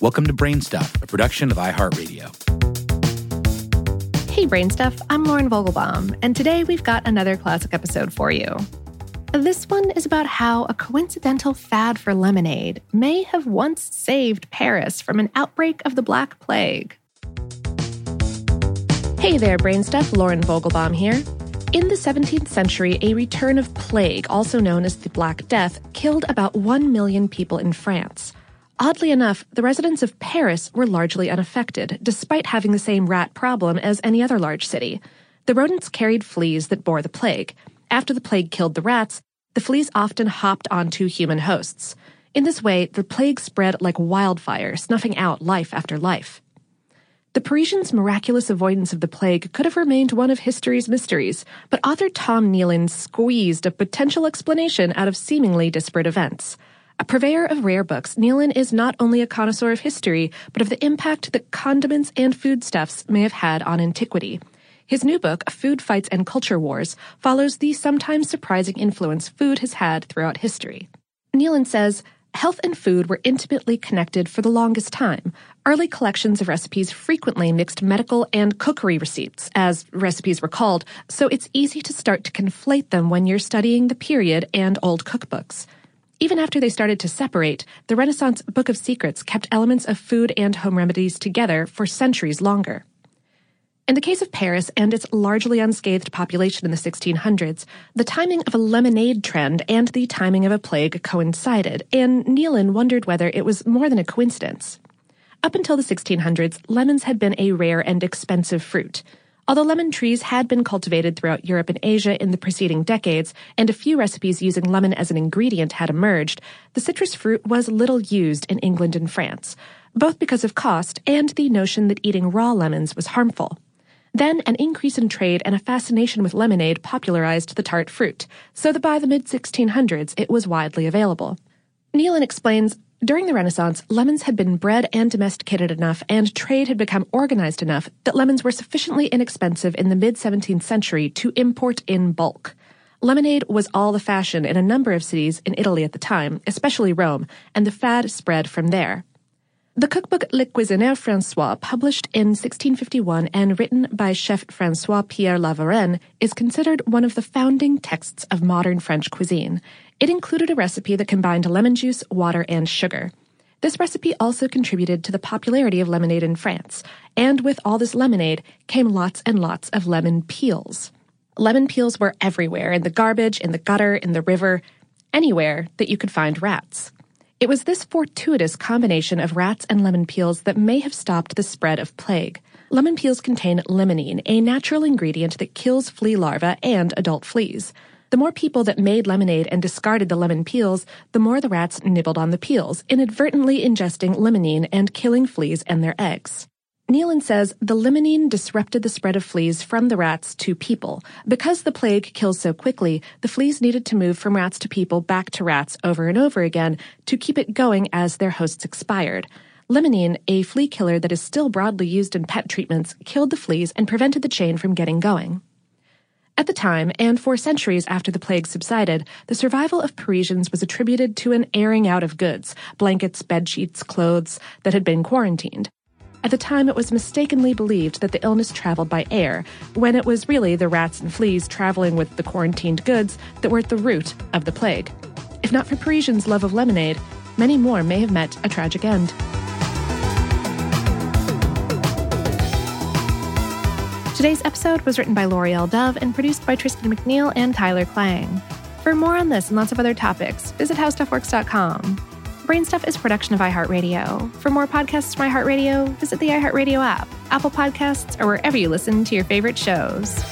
Welcome to Brainstuff, a production of iHeartRadio. Hey, Brainstuff, I'm Lauren Vogelbaum, and today we've got another classic episode for you. This one is about how a coincidental fad for lemonade may have once saved Paris from an outbreak of the Black Plague. Hey there, Brainstuff, Lauren Vogelbaum here. In the 17th century, a return of plague, also known as the Black Death, killed about 1 million people in France. Oddly enough, the residents of Paris were largely unaffected, despite having the same rat problem as any other large city. The rodents carried fleas that bore the plague. After the plague killed the rats, the fleas often hopped onto human hosts. In this way, the plague spread like wildfire, snuffing out life after life. The Parisians' miraculous avoidance of the plague could have remained one of history's mysteries, but author Tom Nealon squeezed a potential explanation out of seemingly disparate events. A purveyor of rare books, Nealon is not only a connoisseur of history, but of the impact that condiments and foodstuffs may have had on antiquity. His new book, Food Fights and Culture Wars, follows the sometimes surprising influence food has had throughout history. Nealon says, Health and food were intimately connected for the longest time. Early collections of recipes frequently mixed medical and cookery receipts, as recipes were called, so it's easy to start to conflate them when you're studying the period and old cookbooks. Even after they started to separate, the Renaissance Book of Secrets kept elements of food and home remedies together for centuries longer. In the case of Paris and its largely unscathed population in the 1600s, the timing of a lemonade trend and the timing of a plague coincided, and Nealon wondered whether it was more than a coincidence. Up until the 1600s, lemons had been a rare and expensive fruit. Although lemon trees had been cultivated throughout Europe and Asia in the preceding decades, and a few recipes using lemon as an ingredient had emerged, the citrus fruit was little used in England and France, both because of cost and the notion that eating raw lemons was harmful. Then an increase in trade and a fascination with lemonade popularized the tart fruit, so that by the mid 1600s it was widely available. Nealon explains during the Renaissance, lemons had been bred and domesticated enough, and trade had become organized enough that lemons were sufficiently inexpensive in the mid 17th century to import in bulk. Lemonade was all the fashion in a number of cities in Italy at the time, especially Rome, and the fad spread from there. The cookbook Le Cuisinier Francois, published in 1651 and written by chef Francois Pierre La Varenne, is considered one of the founding texts of modern French cuisine. It included a recipe that combined lemon juice, water, and sugar. This recipe also contributed to the popularity of lemonade in France, and with all this lemonade came lots and lots of lemon peels. Lemon peels were everywhere in the garbage, in the gutter, in the river, anywhere that you could find rats. It was this fortuitous combination of rats and lemon peels that may have stopped the spread of plague. Lemon peels contain limonene, a natural ingredient that kills flea larvae and adult fleas. The more people that made lemonade and discarded the lemon peels, the more the rats nibbled on the peels, inadvertently ingesting limonene and killing fleas and their eggs. Nealon says the limonene disrupted the spread of fleas from the rats to people. Because the plague kills so quickly, the fleas needed to move from rats to people back to rats over and over again to keep it going as their hosts expired. Limonene, a flea killer that is still broadly used in pet treatments, killed the fleas and prevented the chain from getting going. At the time, and for centuries after the plague subsided, the survival of Parisians was attributed to an airing out of goods, blankets, bed sheets, clothes, that had been quarantined. At the time, it was mistakenly believed that the illness traveled by air, when it was really the rats and fleas traveling with the quarantined goods that were at the root of the plague. If not for Parisians' love of lemonade, many more may have met a tragic end. Today's episode was written by Laurie L. Dove and produced by Tristan McNeil and Tyler Klang. For more on this and lots of other topics, visit howstuffworks.com. Brainstuff is production of iHeartRadio. For more podcasts from iHeartRadio, visit the iHeartRadio app, Apple Podcasts, or wherever you listen to your favorite shows.